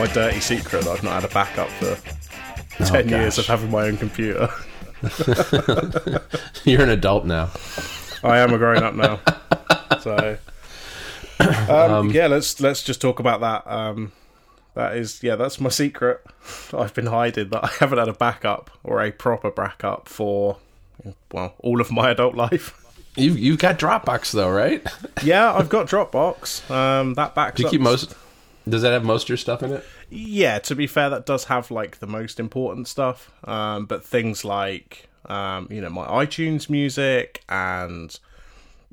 my dirty secret that I've not had a backup for Oh, ten years of having my own computer. You're an adult now. I am a grown up now, so um, yeah. Let's let's just talk about that. Um, that is yeah, that's my secret. I've been hiding that I haven't had a backup or a proper backup for well all of my adult life. You you've got Dropbox though, right? Yeah, I've got Dropbox. Um, that backs Do you up. keep most? Does that have most of your stuff in it? Yeah, to be fair, that does have like the most important stuff. Um, but things like um, you know my iTunes music and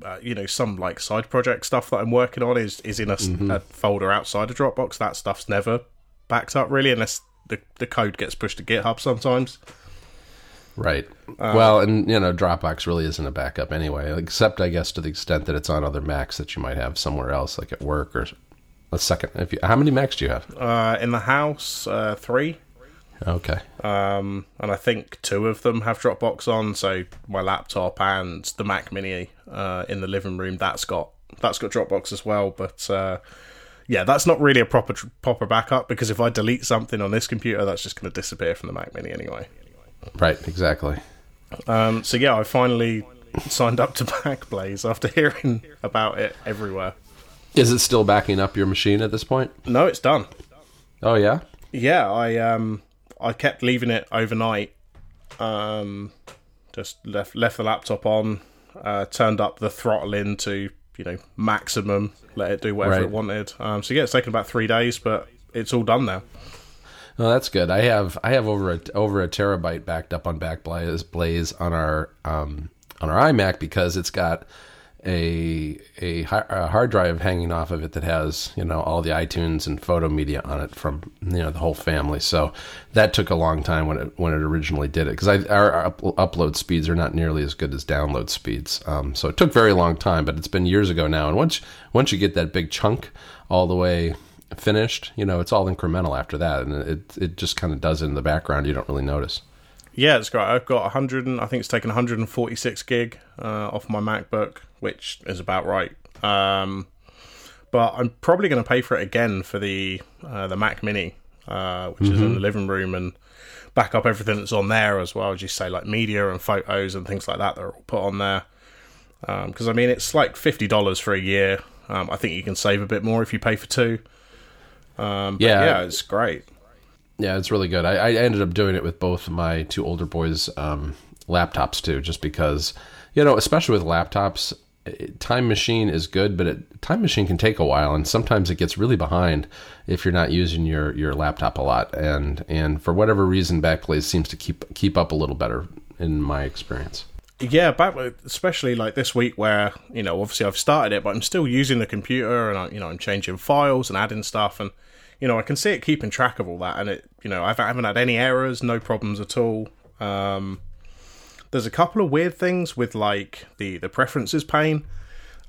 uh, you know some like side project stuff that I'm working on is is in a folder outside of Dropbox. That stuff's never backed up really, unless the the code gets pushed to GitHub sometimes. Right. Uh, well, and you know, Dropbox really isn't a backup anyway, except I guess to the extent that it's on other Macs that you might have somewhere else, like at work or a second. If you, how many Macs do you have? Uh, in the house, uh, three. Okay. Um, and I think two of them have Dropbox on. So my laptop and the Mac Mini uh, in the living room that's got that's got Dropbox as well. But uh, yeah, that's not really a proper proper backup because if I delete something on this computer, that's just going to disappear from the Mac Mini anyway. Right. Exactly. Um, so yeah, I finally signed up to Backblaze after hearing about it everywhere. Is it still backing up your machine at this point? No, it's done. Oh yeah. Yeah, I um I kept leaving it overnight. Um just left left the laptop on, uh turned up the throttle into, you know, maximum, let it do whatever Right. it wanted. Um so yeah, it's taken about 3 days, but it's all done now. Oh, that's good. I have I have over a over a terabyte backed up on Backblaze Blaze on our um, on our iMac because it's got a, a a hard drive hanging off of it that has you know all the iTunes and photo media on it from you know the whole family. So that took a long time when it when it originally did it because our, up, upload speeds are not nearly as good as download speeds. Um, so it took very long time, but it's been years ago now. And once once you get that big chunk all the way finished, you know, it's all incremental after that, and it it just kind of does it in the background. You don't really notice. Yeah, it's great. I've got 100 and I think it's taken 146 gig uh, off my MacBook, which is about right. Um, but I'm probably going to pay for it again for the uh, the Mac Mini, uh, which is in the living room, and back up everything that's on there as well. As you say, like media and photos and things like that that are all put on there. Because I mean, it's like fifty dollars for a year. Um, I think you can save a bit more if you pay for two. Um, but Yeah. yeah, it's great. Yeah, it's really good. I, I ended up doing it with both my two older boys' um, laptops too, just because you know, especially with laptops, Time Machine is good, but it, Time Machine can take a while, and sometimes it gets really behind if you're not using your your laptop a lot. And and for whatever reason, Backblaze seems to keep keep up a little better in my experience. Yeah, back especially like this week where you know obviously I've started it, but I'm still using the computer and I, you know I'm changing files and adding stuff, and you know I can see it keeping track of all that, and it you know I've, I haven't had any errors, no problems at all. Um, there's a couple of weird things with like the the preferences pane.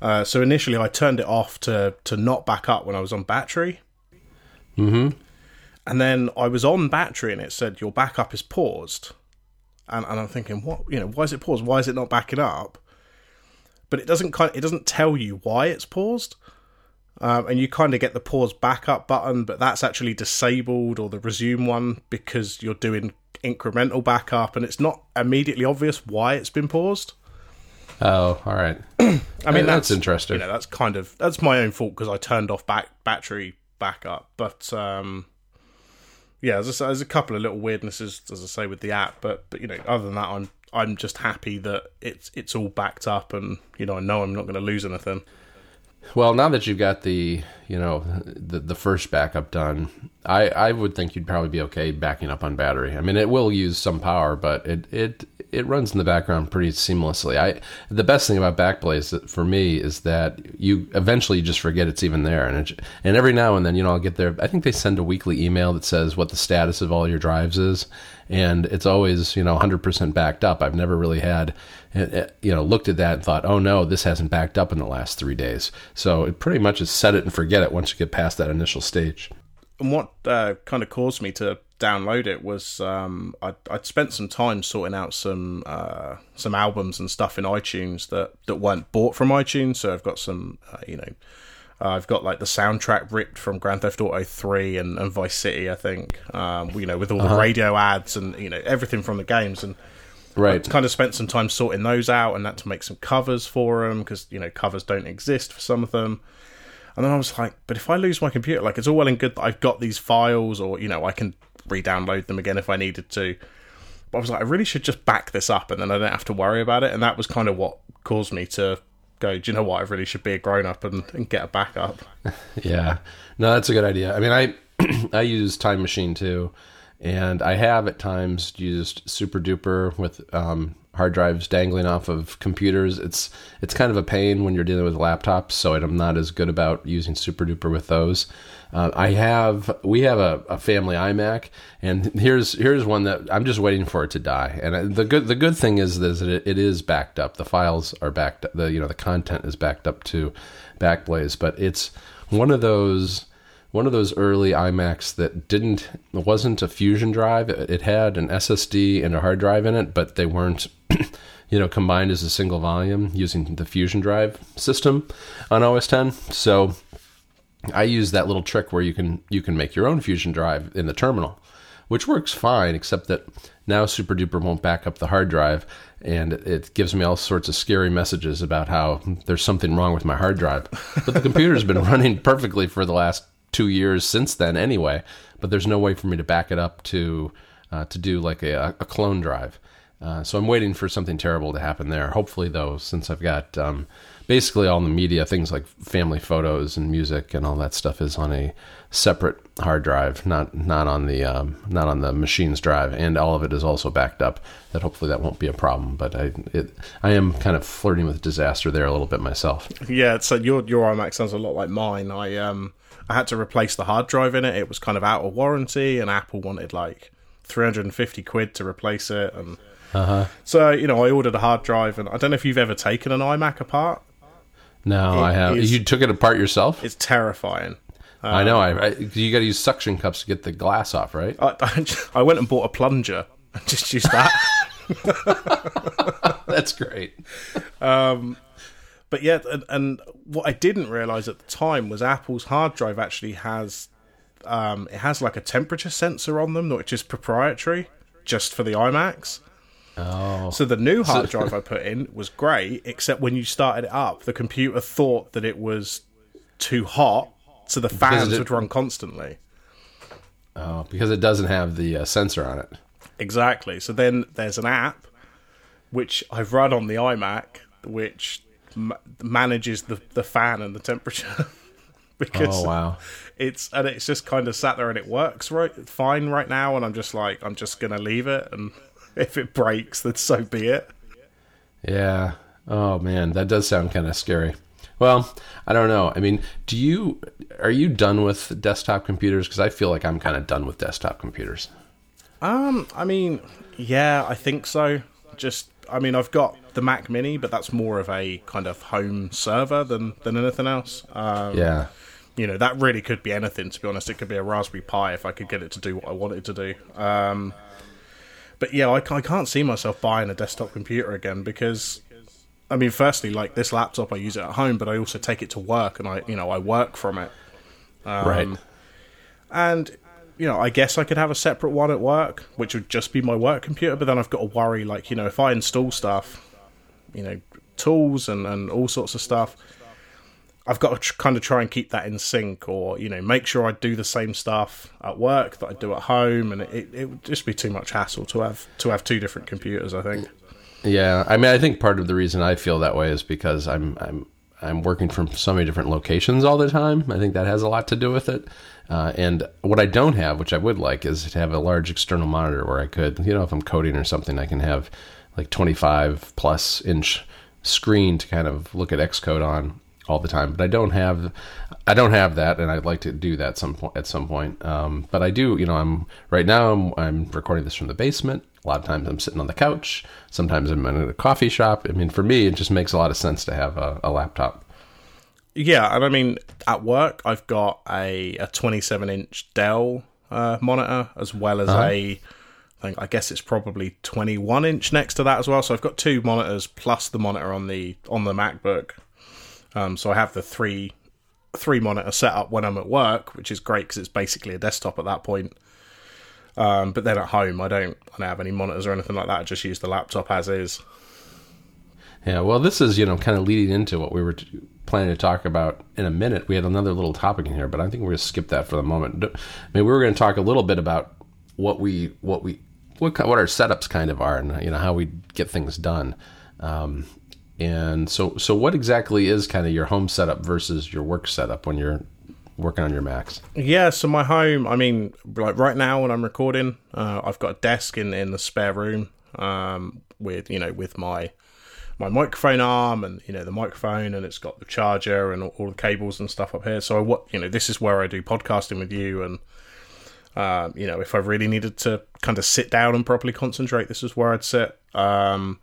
Uh, so initially I turned it off to to not back up when I was on battery. Mm-hmm. And then I was on battery and it said your backup is paused. And, and I'm thinking, what you know, why is it paused? Why is it not backing up? But it doesn't kind it doesn't tell you why it's paused. Um, and you kind of get the pause backup button, but that's actually disabled or the resume one because you're doing incremental backup and it's not immediately obvious why it's been paused. Oh, all right. I mean, that's, that's interesting. You know, that's kind of that's my own fault because I turned off back battery backup. But um, yeah, there's a, there's a couple of little weirdnesses, as I say, with the app. But but you know, other than that, I'm I'm just happy that it's it's all backed up, and you know, I know I'm not going to lose anything. Well, now that you've got the you know the the first backup done, I I would think you'd probably be okay backing up on battery. I mean, it will use some power, but it it it runs in the background pretty seamlessly. I the best thing about Backblaze for me is that you eventually just forget it's even there, and it, and every now and then you know I'll get there. I think they send a weekly email that says what the status of all your drives is, and it's always you know 100% backed up. I've never really had uh, you know looked at that and thought, oh no, this hasn't backed up in the last three days. So it pretty much is set it and forget it once you get past that initial stage. And what uh, kind of caused me to download it was um, I'd, I'd spent some time sorting out some uh, some albums and stuff in iTunes that, that weren't bought from iTunes. So I've got some uh, you know Uh, I've got like the soundtrack ripped from Grand Theft Auto 3 and, and Vice City, I think. Um, you know, with all the radio ads and you know everything from the games, and Right. kind of spent some time sorting those out, and had to make some covers for them because you know covers don't exist for some of them. And then I was like, but if I lose my computer, like it's all well and good that I've got these files, or you know, I can re-download them again if I needed to. But I was like, I really should just back this up, and then I don't have to worry about it. And that was kind of what caused me to go. Do you know what? I really should be a grown-up and, and get a backup. Yeah, no, that's a good idea. I mean, I I use Time Machine too, and I have at times used SuperDuper with um, hard drives dangling off of computers. It's it's kind of a pain when you're dealing with laptops, so I'm not as good about using SuperDuper with those. Uh, I have we have a, a family iMac, and here's here's one that I'm just waiting for it to die. And the good the good thing is, that it, it is backed up. The files are backed. The you know the content is backed up to Backblaze, but it's one of those one of those early iMacs that didn't wasn't a fusion drive. It, had an SSD and a hard drive in it, but they weren't you know combined as a single volume using the fusion drive system on OS 10. So I use that little trick where you can you can make your own fusion drive in the terminal, which works fine, except that now SuperDuper won't back up the hard drive, and it gives me all sorts of scary messages about how there's something wrong with my hard drive. But the computer's been running perfectly for the last two years since then, anyway. But there's no way for me to back it up to uh, to do like a, a clone drive. Uh, so I'm waiting for something terrible to happen there. Hopefully, though, since I've got um, basically all the media, things like family photos and music and all that stuff is on a separate hard drive, not not on the um, not on the machine's drive, and all of it is also backed up. That hopefully that won't be a problem. But I it, I am kind of flirting with disaster there a little bit myself. Yeah, so your your iMac sounds a lot like mine. I um I had to replace the hard drive in it. It was kind of out of warranty, and Apple wanted like 350 quid to replace it, and uh-huh. so you know I ordered a hard drive, and I don't know if you've ever taken an iMac apart. No, I have. is- You took it apart yourself. It's terrifying. I know. Um, I, I you got to use suction cups to get the glass off, right? I, I went and bought a plunger and just used that. That's great. Um, but yeah, and, and what I didn't realize at the time was Apple's hard drive actually has um, it has like a temperature sensor on them, which is proprietary just for the iMacs. Oh, So the new hard drive I put in was great, except when you started it up, the computer thought that it was too hot, so the fans it- would run constantly. oh, because it doesn't have the uh, sensor on it. Exactly. So then there's an app which I've run on the iMac, which m- manages the the fan and the temperature. because Oh wow. it's and it's just kind of sat there and it works right fine right now, and I'm just like I'm just gonna leave it, and if it breaks, then so be it. Yeah. Oh man, that does sound kind of scary. Well, I don't know. I mean, do you are you done with desktop computers? Because I feel like I'm kind of done with desktop computers. Um, I mean, yeah, I think so. Just, I mean, I've got the Mac Mini, but that's more of a kind of home server than than anything else. Um, Yeah. you know, that really could be anything. To be honest, it could be a Raspberry Pi if I could get it to do what I want it to do. Um, but yeah, I, I can't see myself buying a desktop computer again because, I mean, firstly, like this laptop, I use it at home, but I also take it to work, and I, you know, I work from it. right. And you know, I guess I could have a separate one at work, which would just be my work computer. But then I've got to worry, like you know, if I install stuff, you know, tools and and all sorts of stuff. I've got to tr- kind of try and keep that in sync, or you know, make sure I do the same stuff at work that I do at home, and it, it would just be too much hassle to have to have two different computers. I think. Yeah, I mean, I think part of the reason I feel that way is because I'm I'm I'm working from so many different locations all the time. I think that has a lot to do with it. Uh, and what I don't have, which I would like, is to have a large external monitor where I could, you know, if I'm coding or something, I can have like 25 plus inch screen to kind of look at Xcode on all the time. But I don't have, I don't have that, and I'd like to do that some point at some point. Um, but I do, you know, I'm right now I'm, I'm recording this from the basement. A lot of times I'm sitting on the couch. Sometimes I'm in a coffee shop. I mean, for me, it just makes a lot of sense to have a, a laptop. Yeah, and I mean, at work, I've got a, a 27 inch Dell uh, monitor as well as a, I think, I guess it's probably 21 inch next to that as well. So I've got two monitors plus the monitor on the on the MacBook. Um, so I have the three three monitor setup when I'm at work, which is great because it's basically a desktop at that point. Um, but then at home, I don't I don't have any monitors or anything like that. I just use the laptop as is. Yeah, well, this is you know kind of leading into what we were t- planning to talk about in a minute. We had another little topic in here, but I think we're going to skip that for the moment. I mean, we were going to talk a little bit about what we what we what what our setups kind of are, and you know how we get things done. Um, and so, so what exactly is kind of your home setup versus your work setup when you're working on your Macs? Yeah, so my home, I mean, like right now when I'm recording, uh, I've got a desk in in the spare room um, with you know with my my microphone arm and you know the microphone and it's got the charger and all, all the cables and stuff up here. So what you know this is where I do podcasting with you and. Um, you know, if I really needed to kind of sit down and properly concentrate, this is where I'd sit. Um,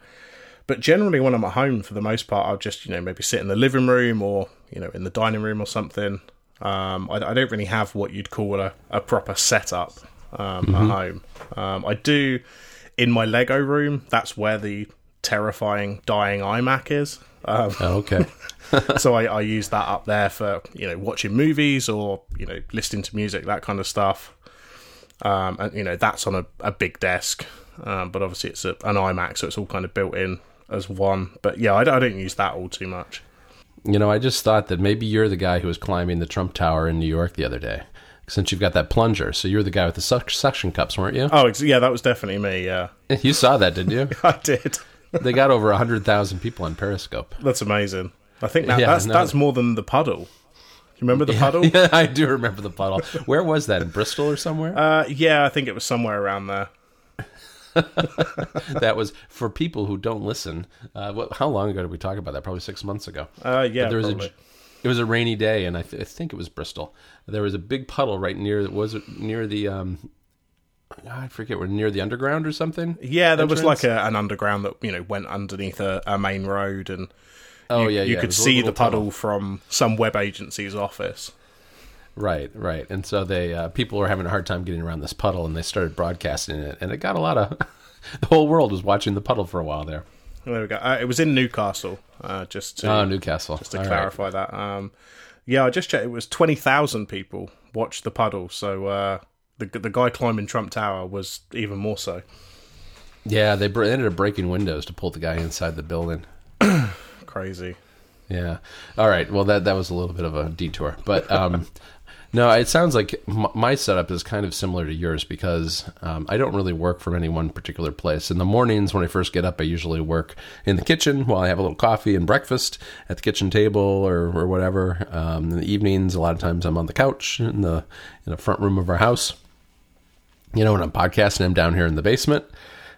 but generally, when I'm at home, for the most part, I'll just you know maybe sit in the living room or you know in the dining room or something. Um, I, I, don't really have what you'd call a, a proper setup um, mm-hmm. at home. Um, I do in my Lego room. That's where the terrifying dying iMac is. Um, oh, okay. so I, I use that up there for you know watching movies or you know listening to music, that kind of stuff. Um, and you know that's on a, a big desk, um, but obviously it's a, an iMac, so it's all kind of built in as one. But yeah, I, I don't use that all too much. You know, I just thought that maybe you're the guy who was climbing the Trump Tower in New York the other day, since you've got that plunger. So you're the guy with the suction cups, weren't you? Oh, yeah, that was definitely me. Yeah, you saw that, didn't you? I did. they got over hundred thousand people on Periscope. That's amazing. I think that, yeah, that's no. that's more than the puddle. You remember the yeah, puddle? Yeah, I do remember the puddle. Where was that? In Bristol or somewhere? Uh, yeah, I think it was somewhere around there. that was for people who don't listen. Uh, what, how long ago did we talk about that? Probably six months ago. Uh, yeah, there was probably. a, it was a rainy day, and I, th- I, think it was Bristol. There was a big puddle right near. Was it near the? Um, I forget. We're near the underground or something. Yeah, there entrance? was like a, an underground that you know went underneath a, a main road, and oh you, yeah, you yeah. could see the puddle tunnel. from some web agency's office. Right, right. And so they uh, people were having a hard time getting around this puddle, and they started broadcasting it, and it got a lot of. the whole world was watching the puddle for a while there. There we go. Uh, it was in Newcastle. Uh, just to, oh, Newcastle. Just to All clarify right. that. Um, yeah, I just checked. It was twenty thousand people watched the puddle. So uh, the the guy climbing Trump Tower was even more so. Yeah, they ended up breaking windows to pull the guy inside the building. Crazy. Yeah. All right. Well, that that was a little bit of a detour, but um, no, it sounds like my setup is kind of similar to yours because um, I don't really work from any one particular place. In the mornings, when I first get up, I usually work in the kitchen while I have a little coffee and breakfast at the kitchen table or, or whatever. Um, in the evenings, a lot of times I'm on the couch in the in the front room of our house. You know, when I'm podcasting, I'm down here in the basement.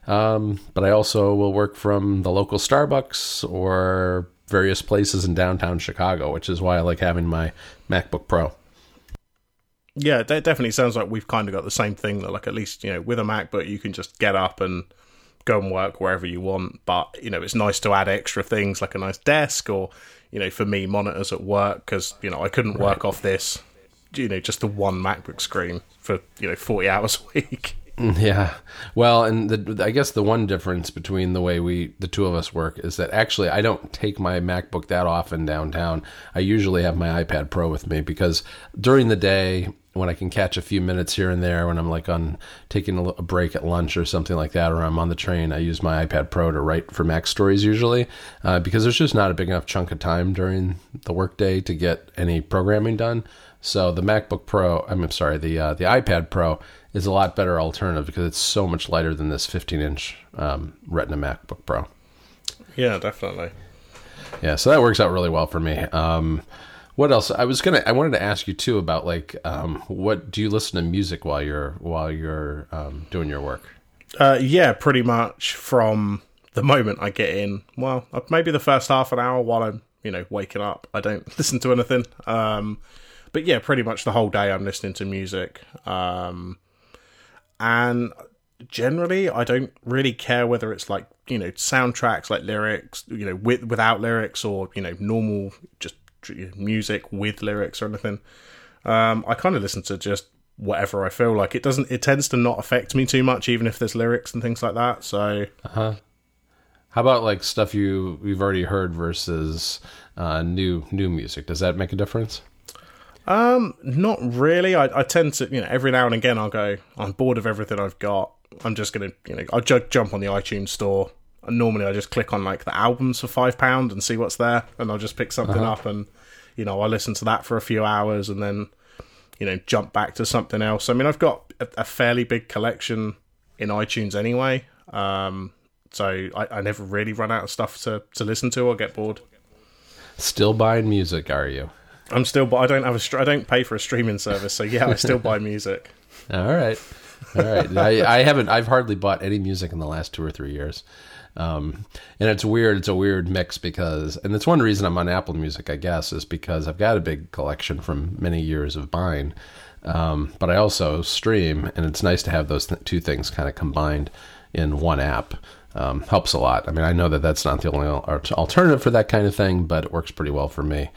Um, but I also will work from the local Starbucks or various places in downtown Chicago, which is why I like having my MacBook Pro. Yeah, that definitely sounds like we've kind of got the same thing. That like at least you know with a MacBook you can just get up and go and work wherever you want. But you know it's nice to add extra things like a nice desk or you know for me monitors at work because you know I couldn't right. work off this you know just the one MacBook screen for you know forty hours a week. Yeah. Well, and the, I guess the one difference between the way we, the two of us work, is that actually I don't take my MacBook that often downtown. I usually have my iPad Pro with me because during the day, when I can catch a few minutes here and there, when I'm like on taking a, break at lunch or something like that, or I'm on the train, I use my iPad Pro to write for MacStories usually uh, because there's just not a big enough chunk of time during the workday to get any programming done. So the MacBook Pro, I'm sorry, the uh, the iPad Pro is a lot better alternative because it's so much lighter than this 15 inch um, Retina MacBook Pro. Yeah, definitely. Yeah, so that works out really well for me. Um, what else? I was gonna. I wanted to ask you too about like, um, what do you listen to music while you're while you're um, doing your work? Uh, yeah, pretty much from the moment I get in. Well, uh, maybe the first half an hour while I'm you know waking up. I don't listen to anything. Um, but yeah, pretty much the whole day I'm listening to music. Um, and generally I don't really care whether it's like you know soundtracks like lyrics you know with without lyrics or you know normal just music with lyrics or anything. Um, I kind of listen to just whatever I feel like. It doesn't it tends to not affect me too much even if there's lyrics and things like that so. Uh-huh. How about like stuff you you've already heard versus uh, new new music? Does that make a difference Um, not really. I, I tend to, you know, every now and again I'll go, I'm bored of everything I've got. I'm just gonna, you know, I'll ju- jump on the iTunes store. And normally I just click on like the albums for five pound and see what's there, and I'll just pick something Uh-huh. up and, you know, I listen to that for a few hours and then, you know, jump back to something else. I mean, I've got a, a fairly big collection in iTunes anyway, um, so I, I never really run out of stuff to to listen to or get bored. Still buying music, are you? I'm still, but I don't have a, I don't pay for a streaming service, so yeah, I still buy music. All right. All right. I, I haven't, I've hardly bought any music in the last two or three years. Um, and it's weird. It's a weird mix because, and it's one reason I'm on Apple Music, I guess, is because I've got a big collection from many years of buying. Um, but I also stream, and it's nice to have those th- two things kind of combined in one app. Um, helps a lot. I mean, I know that that's not the only al- alternative for that kind of thing, but it works pretty well for me.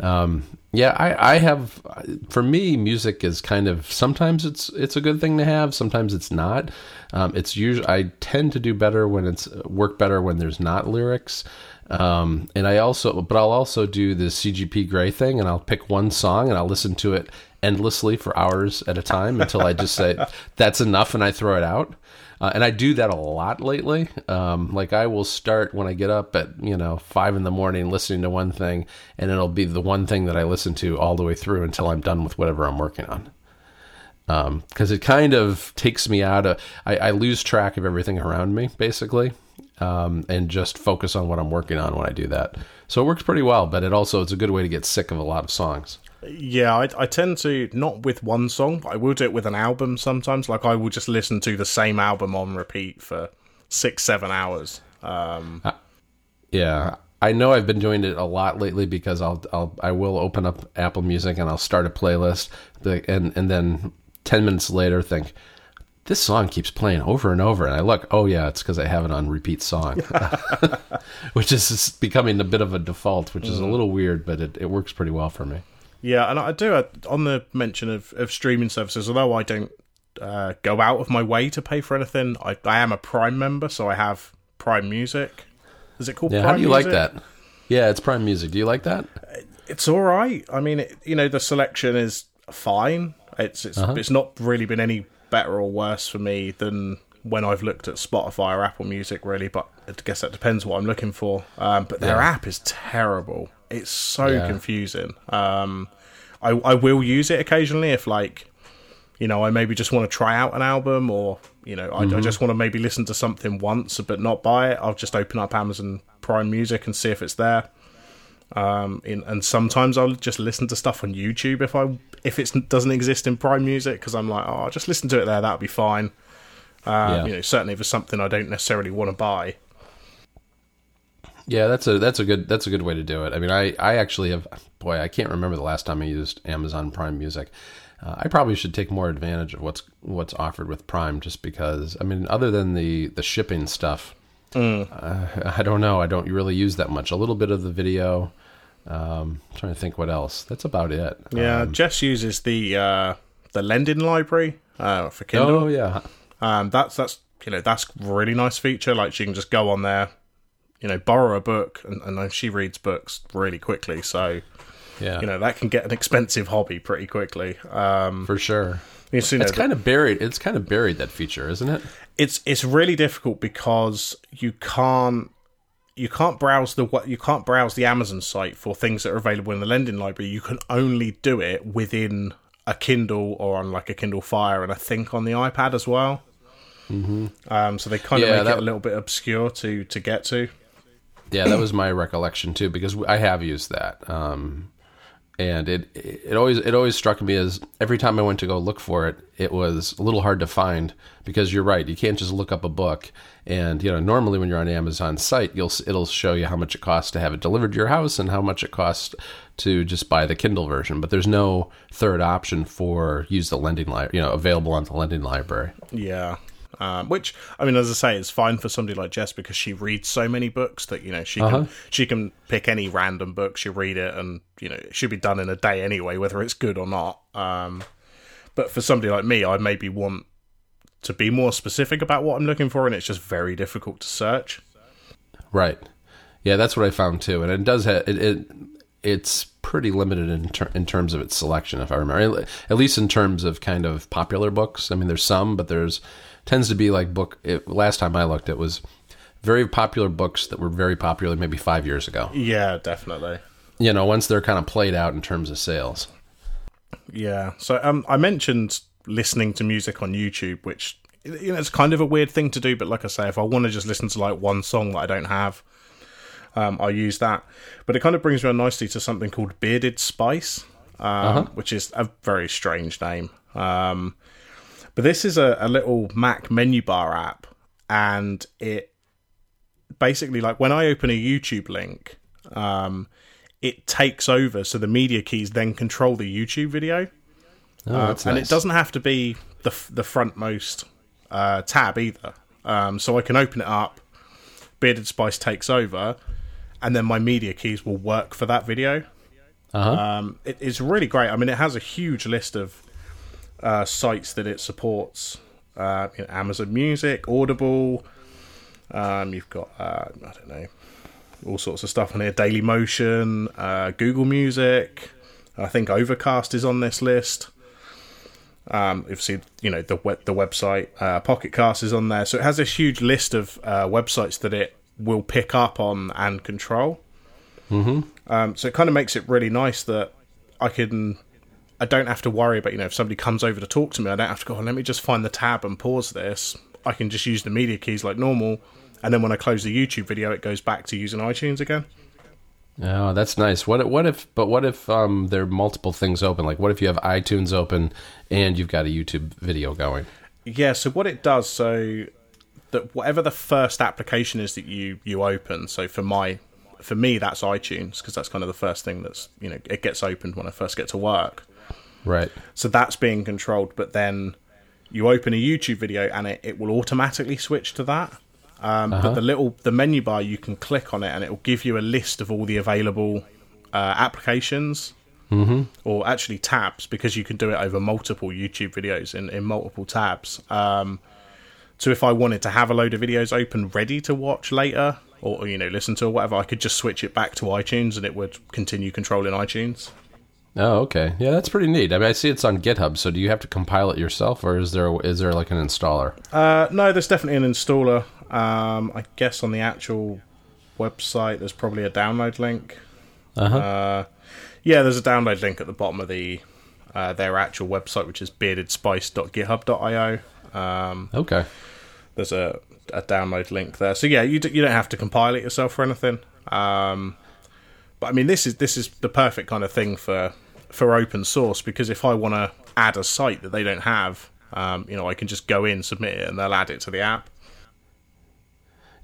Um, yeah, I, I have. For me, music is kind of sometimes it's it's a good thing to have, sometimes it's not. Um, it's usually I tend to do better when it's work better when there's not lyrics. Um, and I also, but I'll also do the CGP Grey thing, and I'll pick one song and I'll listen to it endlessly for hours at a time until I just say that's enough and I throw it out. Uh, and I do that a lot lately. Um, like I will start when I get up at you know five in the morning listening to one thing, and it'll be the one thing that I listen to all the way through until I'm done with whatever I'm working on. Because it kind of takes me out of I, I lose track of everything around me basically, um, and just focus on what I'm working on when I do that. So it works pretty well, but it also it's a good way to get sick of a lot of songs. Yeah, I, I tend to not with one song, but I will do it with an album sometimes. Like I will just listen to the same album on repeat for six, seven hours. Um, Yeah, I know I've been doing it a lot lately because I'll I'll I will open up Apple Music and I'll start a playlist, the, and and then ten minutes later think this song keeps playing over and over, and I look, oh yeah, it's because I have it on repeat song, which is becoming a bit of a default, which is a little weird, but it, it works pretty well for me. Yeah, and I do uh, on the mention of, of streaming services. Although I don't uh, go out of my way to pay for anything, I, I am a Prime member, so I have Prime Music. Is it called? Yeah, Prime how do you Music? like that? Yeah, it's Prime Music. Do you like that? It's all right. I mean, it, you know, the selection is fine. It's it's Uh-huh. it's not really been any better or worse for me than when I've looked at Spotify or Apple Music, really. But I guess that depends what I'm looking for. Um, but their Yeah. app is terrible. It's so Yeah. confusing. Um, I I will use it occasionally if like, you know, I maybe just want to try out an album or you know, I, Mm-hmm. I just want to maybe listen to something once but not buy it. I'll just open up Amazon Prime Music and see if it's there Um, in, and sometimes I'll just listen to stuff on YouTube if I if it doesn't exist in Prime Music because I'm like, oh, I'll just listen to it there. That'll be fine. Um, Yeah. You know, certainly for something I don't necessarily want to buy. Yeah, that's a that's a good that's a good way to do it. I mean, I I actually have boy, I can't remember the last time I used Amazon Prime Music. Uh, I probably should take more advantage of what's what's offered with Prime, just because. I mean, other than the the shipping stuff, uh, I don't know. I don't really use that much. A little bit of the video. Um, trying to think what else. That's about it. Yeah, Jess uses the uh, the lending library uh, for Kindle. Oh yeah. Um, that's that's you know that's really nice feature. Like she can just go on there, you know, borrow a book, and, and then she reads books really quickly. So Yeah. you know that can get an expensive hobby pretty quickly. Um, for sure. you see, you know, It's kind of buried. It's kind of buried that feature, isn't it? it's it's really difficult because you can't you can't browse the what you can't browse the Amazon site for things that are available in the lending library. You can only do it within a Kindle or on like a Kindle Fire, and I think on the iPad as well. Mm-hmm. Um, so they kind of Yeah, make that- it a little bit obscure to to get to. Yeah, that was my recollection too, because I have used that, um, and it it always it always struck me as every time I went to go look for it, it was a little hard to find because you're right, you can't just look up a book, and you know normally when you're on Amazon site, you'll it'll show you how much it costs to have it delivered to your house and how much it costs to just buy the Kindle version, but there's no third option for use the lending library, you know, available on the lending library. Yeah. Um, which I mean, as I say, it's fine for somebody like Jess because she reads so many books that you know she Uh-huh. can she can pick any random book, she read it, and you know it should be done in a day anyway, whether it's good or not. Um, but for somebody like me, I maybe want to be more specific about what I'm looking for, and it's just very difficult to search. Right. Yeah, that's what I found too, and it does have it. it it's pretty limited in ter- in terms of its selection, if I remember. At least in terms of kind of popular books. I mean, there's some, but there's tends to be like book. It, last time I looked, it was very popular books that were very popular maybe five years ago. Yeah, definitely. You know, once they're kind of played out in terms of sales. Yeah. So um, I mentioned listening to music on YouTube, which you know it's kind of a weird thing to do, but like I say, if I want to just listen to like one song that I don't have, um, I use that. But it kind of brings me on nicely to something called BeardedSpice, um, uh-huh. which is a very strange name. Um, but this is a, a little Mac menu bar app, and it basically like when I open a YouTube link, um, it takes over, so the media keys then control the YouTube video. Oh, uh, and nice. it doesn't have to be the the frontmost uh, tab either. Um, so I can open it up. BeardedSpice takes over, and then my media keys will work for that video. Uh-huh. Um, it, it's really great. I mean, it has a huge list of uh, sites that it supports. Uh, you know, Amazon Music, Audible. Um, you've got uh, I don't know all sorts of stuff on here. Dailymotion, uh, Google Music. I think Overcast is on this list. Um, obviously, you know the web, the website uh, Pocket Cast is on there, so it has this huge list of uh, websites that it will pick up on and control. Mm-hmm. Um, so it kind of makes it really nice that I can. I don't have to worry about you know if somebody comes over to talk to me, I don't have to go. Oh, let me just find the tab and pause this. I can just use the media keys like normal, and then when I close the YouTube video, it goes back to using iTunes again. Oh, that's nice. What what if? But what if um, there are multiple things open? Like, what if you have iTunes open and you've got a YouTube video going? Yeah. So what it does, so that whatever the first application is that you you open. So for my for me, that's iTunes because that's kind of the first thing that's you know it gets opened when I first get to work. Right. So that's being controlled, but then you open a YouTube video and it, it will automatically switch to that. Um, uh-huh. But the little the menu bar you can click on it and it will give you a list of all the available uh, applications mm-hmm. or actually tabs because you can do it over multiple YouTube videos in, in multiple tabs. Um, so if I wanted to have a load of videos open ready to watch later or you know listen to or whatever, I could just switch it back to iTunes and it would continue controlling iTunes. Oh, okay. Yeah, that's pretty neat. I mean, I see it's on GitHub. So, do you have to compile it yourself, or is there is there like an installer? Uh, no, there's definitely an installer. Um, I guess on the actual website, there's probably a download link. Uh-huh. Uh, yeah, there's a download link at the bottom of the uh, their actual website, which is beardedspice.github.io. Um, okay. There's a, a download link there, so yeah, you d- you don't have to compile it yourself or anything. Um, but I mean, this is this is the perfect kind of thing for for open source because if I want to add a site that they don't have, um, you know, I can just go in, submit it, and they'll add it to the app.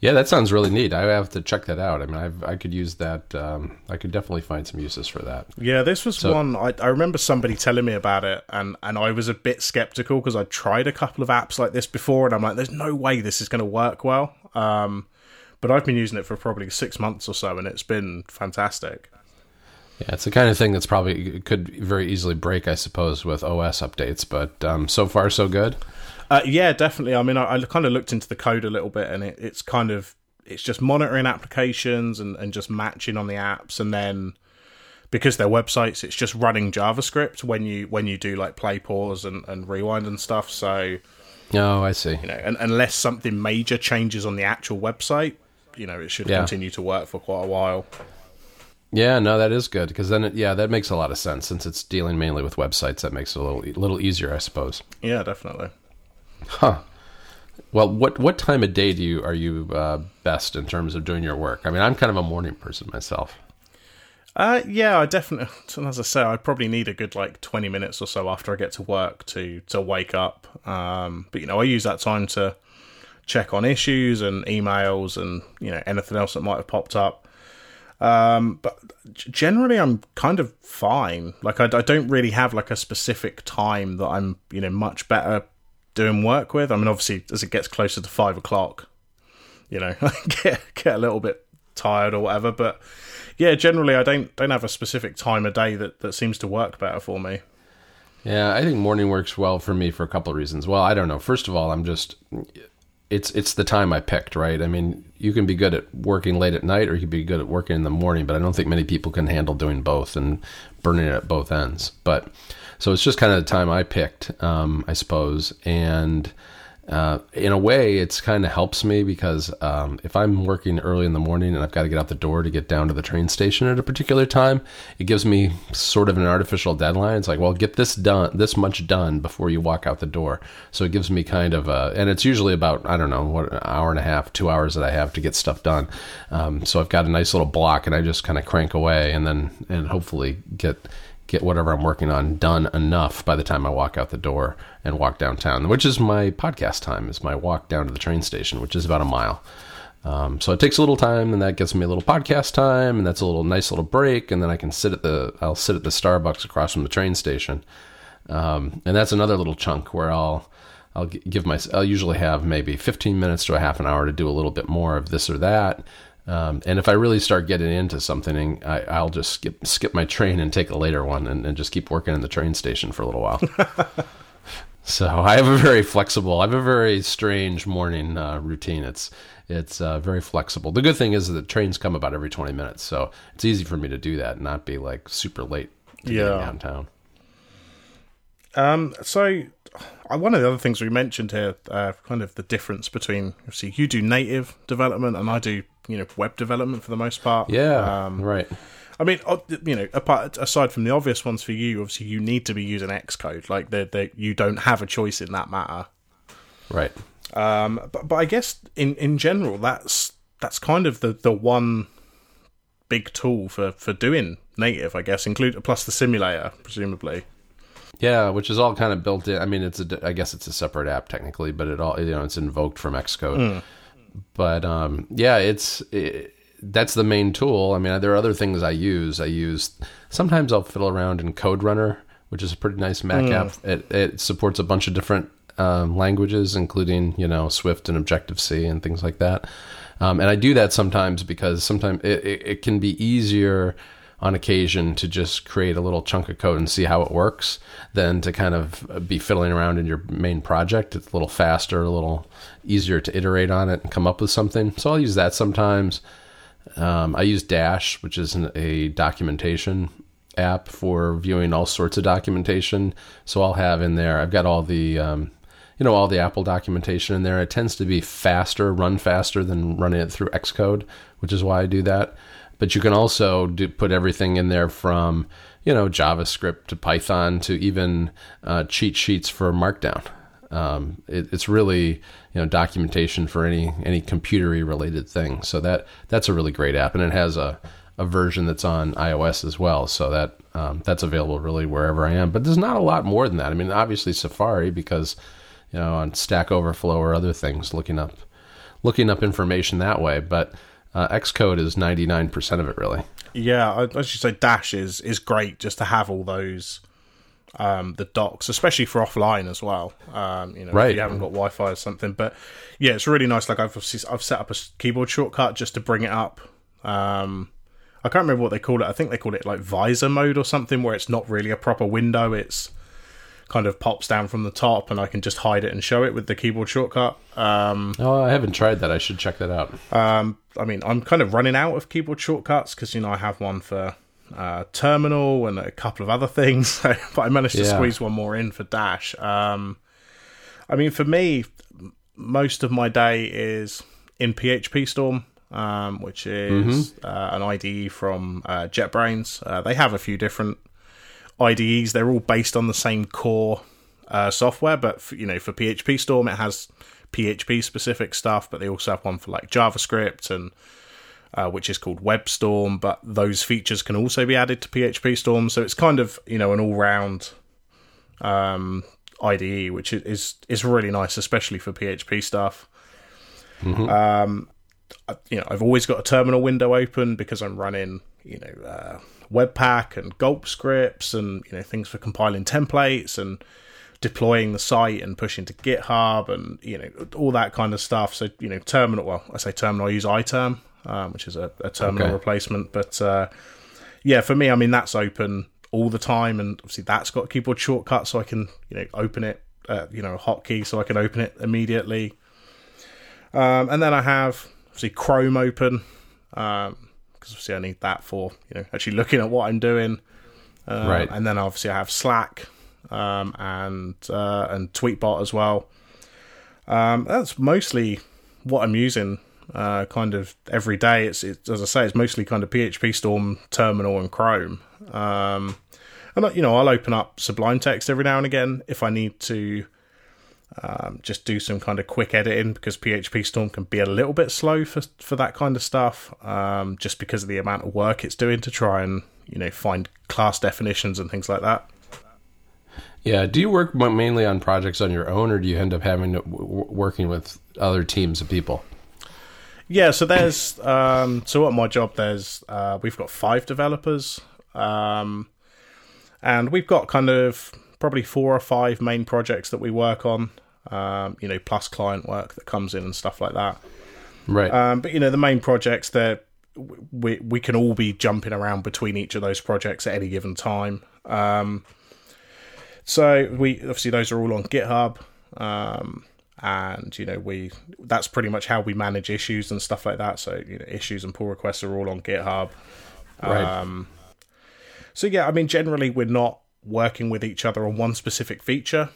Yeah, that sounds really neat. I have to check that out. I mean, I've, i could use that. Um, I could definitely find some uses for that. Yeah, this was so, one I, I, remember somebody telling me about it, and and I was a bit skeptical because I tried a couple of apps like this before, and I'm like, there's no way this is going to work well. Um, but I've been using it for probably six months or so, and it's been fantastic. Yeah, it's the kind of thing that's probably could very easily break, I suppose, with OS updates. But um, so far, so good. Uh, yeah, definitely. I mean, I, I, kind of looked into the code a little bit, and it, it's kind of it's just monitoring applications and, and just matching on the apps, and then because they're websites, it's just running JavaScript when you when you do like play, pause, and, and rewind and stuff. So, oh, I see. You know, and, unless something major changes on the actual website, you know, it should yeah. continue to work for quite a while. Yeah, no, that is good because then, it, yeah, that makes a lot of sense since it's dealing mainly with websites. That makes it a little, little easier, I suppose. Yeah, definitely. Huh. Well, what what time of day do you are you uh, best in terms of doing your work? I mean, I'm kind of a morning person myself. Uh, yeah, I definitely. As I say, I probably need a good like 20 minutes or so after I get to work to to wake up. Um, but you know, I use that time to check on issues and emails and you know anything else that might have popped up. Um, but generally, I'm kind of fine. Like I, I don't really have like a specific time that I'm you know much better doing work with. I mean, obviously, as it gets closer to five o'clock, you know, I get get a little bit tired or whatever. But yeah, generally, I don't don't have a specific time of day that that seems to work better for me. Yeah, I think morning works well for me for a couple of reasons. Well, I don't know. First of all, I'm just it's it's the time I picked, right? I mean, you can be good at working late at night, or you can be good at working in the morning, but I don't think many people can handle doing both and burning it at both ends. But so it's just kind of the time I picked, um, I suppose, and uh, in a way, it's kind of helps me because um, if I'm working early in the morning and I've got to get out the door to get down to the train station at a particular time, it gives me sort of an artificial deadline. It's like, well, get this done, this much done before you walk out the door. So it gives me kind of a, and it's usually about I don't know what an hour and a half, two hours that I have to get stuff done. Um, so I've got a nice little block, and I just kind of crank away, and then and hopefully get get whatever I'm working on done enough by the time I walk out the door and walk downtown, which is my podcast time, is my walk down to the train station, which is about a mile. Um, so it takes a little time, and that gets me a little podcast time, and that's a little nice little break, and then I can sit at the I'll sit at the Starbucks across from the train station, um, and that's another little chunk where I'll I'll give my I'll usually have maybe 15 minutes to a half an hour to do a little bit more of this or that, um, and if I really start getting into something, I, will just skip skip my train and take a later one, and, and, just keep working in the train station for a little while. so I have a very flexible, I have a very strange morning uh, routine. It's it's uh, very flexible. The good thing is that trains come about every twenty minutes, so it's easy for me to do that and not be like super late to yeah. downtown. Um. So uh, one of the other things we mentioned here, uh, kind of the difference between, see, you do native development and I do you know web development for the most part. Yeah, um, right. I mean, you know, apart aside from the obvious ones for you, obviously you need to be using Xcode. Like that, you don't have a choice in that matter. Right. Um, but but I guess in in general, that's that's kind of the the one big tool for for doing native. I guess include plus the simulator, presumably. Yeah, which is all kind of built in. I mean, it's a I guess it's a separate app technically, but it all you know it's invoked from Xcode. Mm but um, yeah, it's it, that's the main tool. I mean, there are other things I use. I use sometimes I'll fiddle around in CodeRunner, which is a pretty nice Mac mm. app. It, it supports a bunch of different um, languages, including you know Swift and Objective C and things like that. Um, and I do that sometimes because sometimes it, it, it, can be easier on occasion to just create a little chunk of code and see how it works than to kind of be fiddling around in your main project. It's a little faster, a little easier to iterate on it and come up with something. So I'll use that sometimes. Um, I use Dash, which is an, a documentation app for viewing all sorts of documentation. So I'll have in there, I've got all the, um, you know, all the Apple documentation in there. It tends to be faster, run faster than running it through Xcode, which is why I do that. But you can also do, put everything in there from, you know, JavaScript to Python to even uh, cheat sheets for Markdown. Um, it, it's really you know documentation for any any computery related thing. So that that's a really great app, and it has a a version that's on iOS as well. So that um, that's available really wherever I am. But there's not a lot more than that. I mean, obviously Safari because you know on Stack Overflow or other things, looking up looking up information that way. But uh, Xcode is 99% of it, really. Yeah, I, I should say Dash is is great just to have all those um, the docs, especially for offline as well. Um, you know, right. if you haven't got Wi-Fi or something. But yeah, it's really nice. Like I've I've set up a keyboard shortcut just to bring it up. Um, I can't remember what they call it. I think they call it like visor mode or something, where it's not really a proper window. It's kind of pops down from the top, and I can just hide it and show it with the keyboard shortcut. Um, oh, I haven't tried that. I should check that out. Um, I mean, I'm kind of running out of keyboard shortcuts because you know I have one for uh, Terminal and a couple of other things, but I managed to yeah. squeeze one more in for Dash. Um, I mean, for me, most of my day is in PhpStorm. Um, which is mm-hmm. uh, an IDE from uh, JetBrains. Uh, they have a few different IDEs. They're all based on the same core uh, software, but for, you know, for PhpStorm, it has PHP specific stuff, but they also have one for like JavaScript and uh, which is called WebStorm. But those features can also be added to PhpStorm, so it's kind of you know an all round um, IDE, which is is really nice, especially for PHP stuff. Mm-hmm. Um, you know, I've always got a terminal window open because I'm running you know. Uh, Webpack and Gulp scripts and you know things for compiling templates and deploying the site and pushing to GitHub and you know all that kind of stuff. So you know terminal. Well, I say terminal. I use iTerm, um, which is a, a terminal okay. replacement. But uh, yeah, for me, I mean that's open all the time, and obviously that's got keyboard shortcut, so I can you know open it. Uh, you know, hotkey, so I can open it immediately. Um, and then I have obviously Chrome open because obviously I need that for you know actually looking at what I'm doing. Uh, Right. And then obviously I have Slack um, and uh, and Tweetbot as well. Um, that's mostly what I'm using uh, kind of every day. It's, it's as I say, it's mostly kind of PhpStorm, Terminal, and Chrome. Um, and you know, I'll open up Sublime Text every now and again if I need to um, just do some kind of quick editing because PhpStorm can be a little bit slow for for that kind of stuff, um, just because of the amount of work it's doing to try and you know find class definitions and things like that. Yeah. Do you work mainly on projects on your own, or do you end up having to w- working with other teams of people? Yeah, so there's um, so at my job there's uh, we've got five developers, um, and we've got kind of probably four or five main projects that we work on. Um, you know, plus client work that comes in and stuff like that. Right. Um, but you know, the main projects that we we can all be jumping around between each of those projects at any given time. Um, so we obviously those are all on GitHub, um, and you know we that's pretty much how we manage issues and stuff like that. So you know, issues and pull requests are all on GitHub. right. Um, so yeah, I mean, generally we're not working with each other on one specific feature.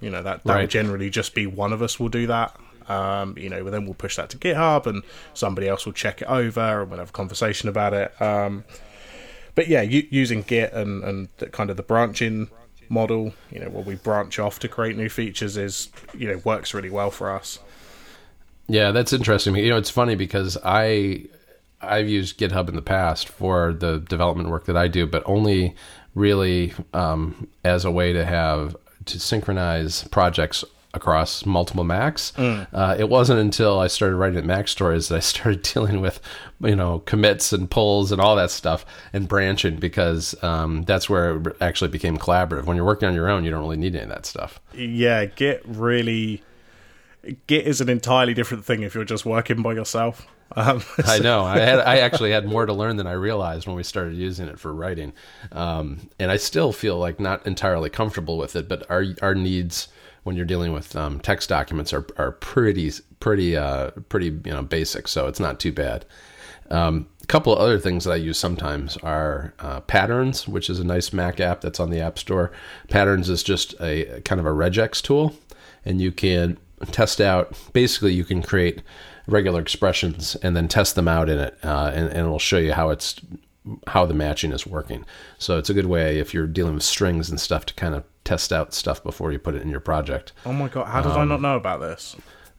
You know that that will Right. generally just be one of us will do that. Um, you know, then we'll push that to GitHub, and somebody else will check it over, and we'll have a conversation about it. Um, but yeah, u- using Git and and the, kind of the branching model, you know, where we branch off to create new features, is you know works really well for us. Yeah, that's interesting. You know, it's funny because I I've used GitHub in the past for the development work that I do, but only really um, as a way to have to synchronize projects across multiple Macs. Uh, it wasn't until I started writing at MacStories that I started dealing with, you know, commits and pulls and all that stuff and branching because um, that's where it actually became collaborative. When you're working on your own, you don't really need any of that stuff. Yeah, Git really Git is an entirely different thing if you're just working by yourself. Um, I know. I had I actually had more to learn than I realized when we started using it for writing, um, and I still feel like not entirely comfortable with it. But our our needs when you're dealing with um, text documents are are pretty pretty uh, pretty you know basic, so it's not too bad. Um, a couple of other things that I use sometimes are uh, Patterns, which is a nice Mac app that's on the App Store. Patterns is just a kind of a regex tool, and you can test out. Basically, you can create regular expressions and then test them out in it, uh, and, and it'll show you how it's how the matching is working. So it's a good way if you're dealing with strings and stuff to kind of test out stuff before you put it in your project. oh my god, how did I not know about this?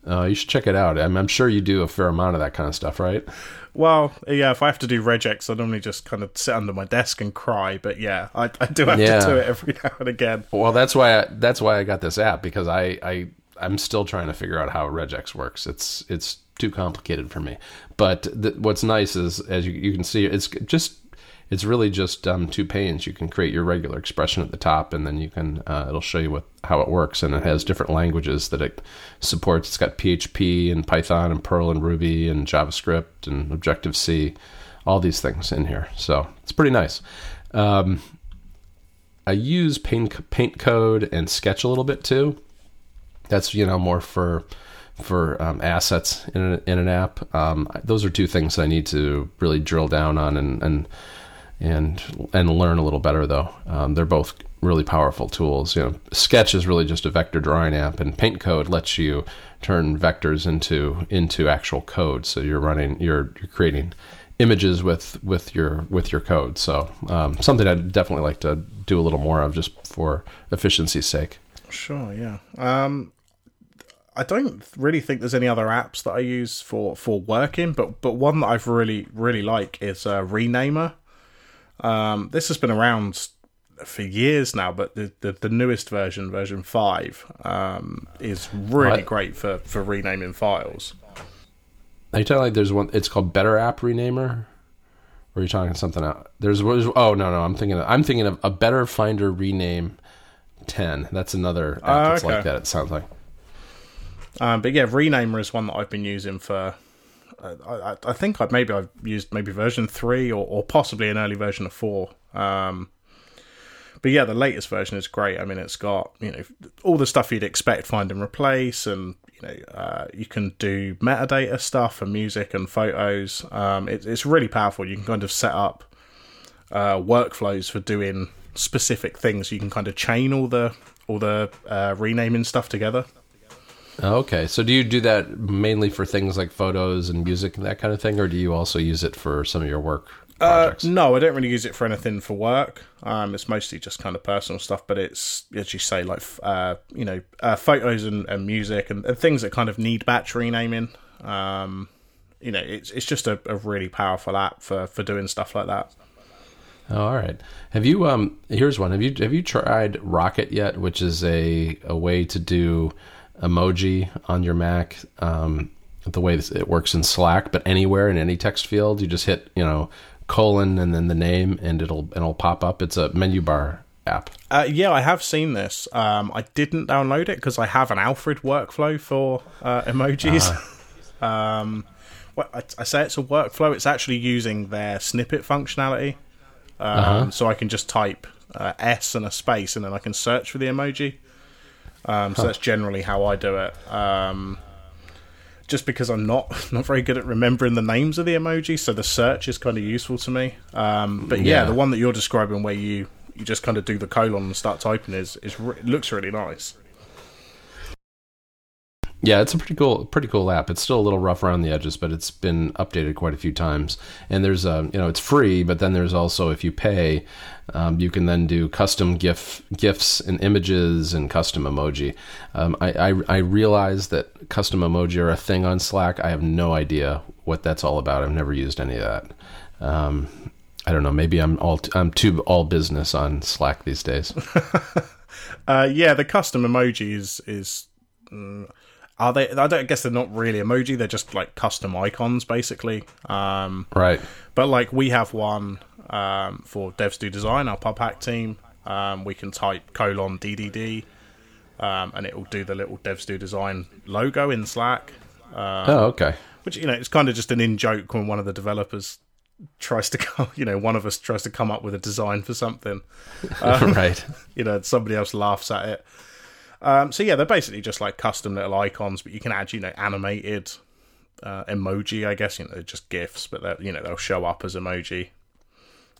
Uh, you should check it out. I'm, I'm sure you do a fair amount of that kind of stuff, right? Well, yeah, if I have to do regex, I normally just kind of sit under my desk and cry. But yeah, I, I do have Yeah. to do it every now and again. Well, that's why I, that's why I got this app because I, I I'm still trying to figure out how regex works. It's it's too complicated for me. But what's nice is as you, you can see, it's just it's really just um, two panes. You can create your regular expression at the top, and then you can uh, it'll show you what how it works, and it has different languages that it supports. It's got PHP and Python and Perl and Ruby and JavaScript and Objective C, all these things in here. So it's pretty nice. Um, I use paint PaintCode and sketch a little bit too. That's you know more for for um, assets in in an app. Um, those are two things I need to really drill down on and and and and learn a little better though. Um, they're both really powerful tools. You know, Sketch is really just a vector drawing app, and PaintCode lets you turn vectors into into actual code. So you're running you're you're creating images with with your with your code. So um, something I'd definitely like to do a little more of just for efficiency's sake. Sure, yeah. Um, I don't really think there's any other apps that I use for for working, but but one that I've really really like is uh, Renamer. Um, this has been around for years now, but the the, the newest version, version five, um, is really Right. great for for renaming files. Are you talking like there's one? It's called Better App Renamer. Or are you talking something out? There's there's- oh no no I'm thinking of, I'm thinking of a Better Finder Rename ten. That's another app Ah, that's okay. like that. It sounds like. Um, but yeah, Renamer is one that I've been using for. Uh, I, I- think I maybe I've used maybe version three or, or possibly an early version of four. Um, but yeah, the latest version is great. I mean, it's got you know all the stuff you'd expect, find and replace, and you know, uh, you can do metadata stuff for music and photos. Um, it, it's really powerful. You can kind of set up uh, workflows for doing specific things. You can kind of chain all the all the uh, renaming stuff together. Okay, so do you do that mainly for things like photos and music and that kind of thing, or do you also use it for some of your work projects? Uh, no, I don't really use it for anything for work. Um, it's mostly just kind of personal stuff, but it's as you say, like uh, you know, uh, photos and, and music and, and, things that kind of need batch renaming. Um, you know, it's it's just a, a really powerful app for for doing stuff like that. Oh, all right. Have you um here's one. Have you have you tried Rocket yet, which is a a way to do emoji on your Mac um the way it works in Slack, but anywhere in any text field, you just hit, you know, colon and then the name and it'll it'll pop up. It's a menu bar app. Uh, yeah, I have seen this. Um, I didn't download it because I have an Alfred workflow for uh, emojis. Uh. um, well, I, I, say it's a workflow. It's actually using their snippet functionality. Um, uh-huh. So I can just type uh, S and a space, and then I can search for the emoji. Um, so huh. that's generally how I do it. Um, just because I'm not not very good at remembering the names of the emoji, so the search is kind of useful to me. Um, but yeah, yeah, the one that you're describing, where you you just kind of do the colon and start typing, is is re- looks really nice. Yeah, it's a pretty cool, pretty cool app. It's still a little rough around the edges, but it's been updated quite a few times. And there's a, um, you know, it's free, but then there's also if you pay, um, you can then do custom GIF, gifs and images and custom emoji. Um, I, I, I realize that custom emoji are a thing on Slack. I have no idea what that's all about. I've never used any of that. Um, I don't know. Maybe I'm all I'm too all business on Slack these days. uh, yeah, the custom emoji is is. Mm, are they? I don't I guess they're not really emoji. They're just like custom icons, basically. Um, right. But like we have one um, for Devs Do Design, our pub hack team. Um, we can type colon DDD, um, and it will do the little Devs Do Design logo in Slack. Um, oh, okay. Which you know, it's kind of just an in joke when one of the developers tries to come, you know, one of us tries to come up with a design for something. Um, right. You know, somebody else laughs at it. Um, so yeah, they're basically just like custom little icons, but you can add you know animated uh, emoji. I guess you know they're just gifs, but they you know they'll show up as emoji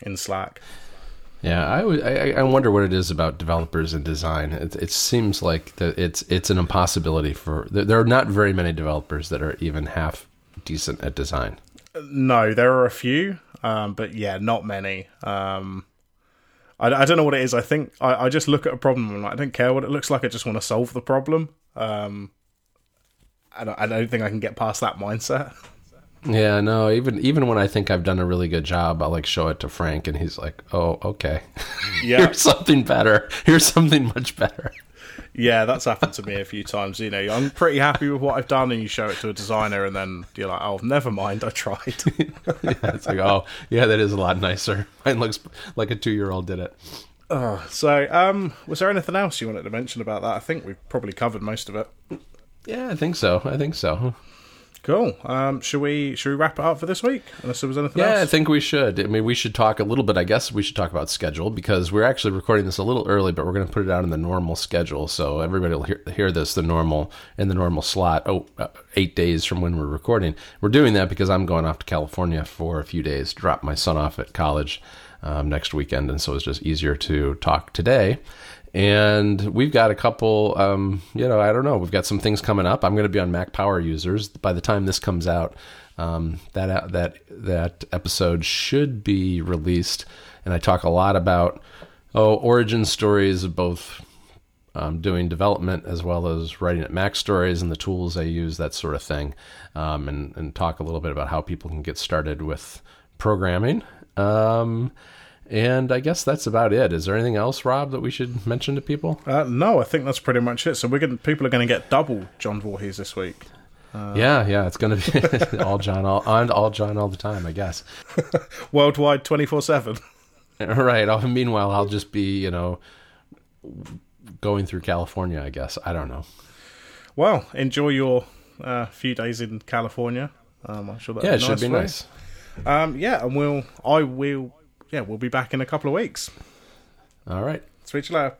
in Slack. Yeah, I, would, I, I wonder what it is about developers and design. It, it seems like that it's it's an impossibility for there are not very many developers that are even half decent at design. No, there are a few, um, but yeah, not many. Um, I, I don't know what it is. I think I, I just look at a problem and like, I don't care what it looks like. I just want to solve the problem. Um, I don't, I don't think I can get past that mindset. Yeah, no. Even even when I think I've done a really good job, I'll like show it to Frank, and he's like, "Oh, okay. Yeah, here's something better. Here's something much better." Yeah, that's happened to me a few times. You know, I'm pretty happy with what I've done, and you show it to a designer, and then you're like, "Oh, never mind, I tried." yeah, it's like, "Oh, yeah, that is a lot nicer. Mine looks like a two year old did it." Uh, so, um, was there anything else you wanted to mention about that? I think we've probably covered most of it. Yeah, I think so. I think so. Cool. Um, should we should we wrap it up for this week? Unless there was anything else. yeah, else. I think we should. I mean, we should talk a little bit. I guess we should talk about schedule because we're actually recording this a little early, but we're going to put it out in the normal schedule, so everybody will hear, hear this the normal in the normal slot. Oh, uh, eight days from when we're recording. We're doing that because I'm going off to California for a few days, drop my son off at college um, next weekend, and so it's just easier to talk today and we've got a couple um, you know i don't know. We've got some things coming up. I'm going to be on mac power users. By the time this comes out um, that that that episode should be released. And i talk a lot about oh origin stories of both um, doing development as well as writing at MacStories and the tools I use, that sort of thing, um, and, and talk a little bit about how people can get started with programming. Um, and I guess that's about it. Is there anything else, Robb, that we should mention to people? Uh, no, I think that's pretty much it. So we're going people are going to get double John Voorhees this week. Uh, yeah, yeah, it's going to be all John, all and all John all the time, I guess. Worldwide, twenty four seven. Right. Meanwhile, I'll just be, you know, going through California. I guess I don't know. Well, enjoy your uh, few days in California. Um, I'm sure that yeah, it nice should be nice. Um, yeah, and we'll I will yeah, we'll be back in a couple of weeks. All right. Switch later.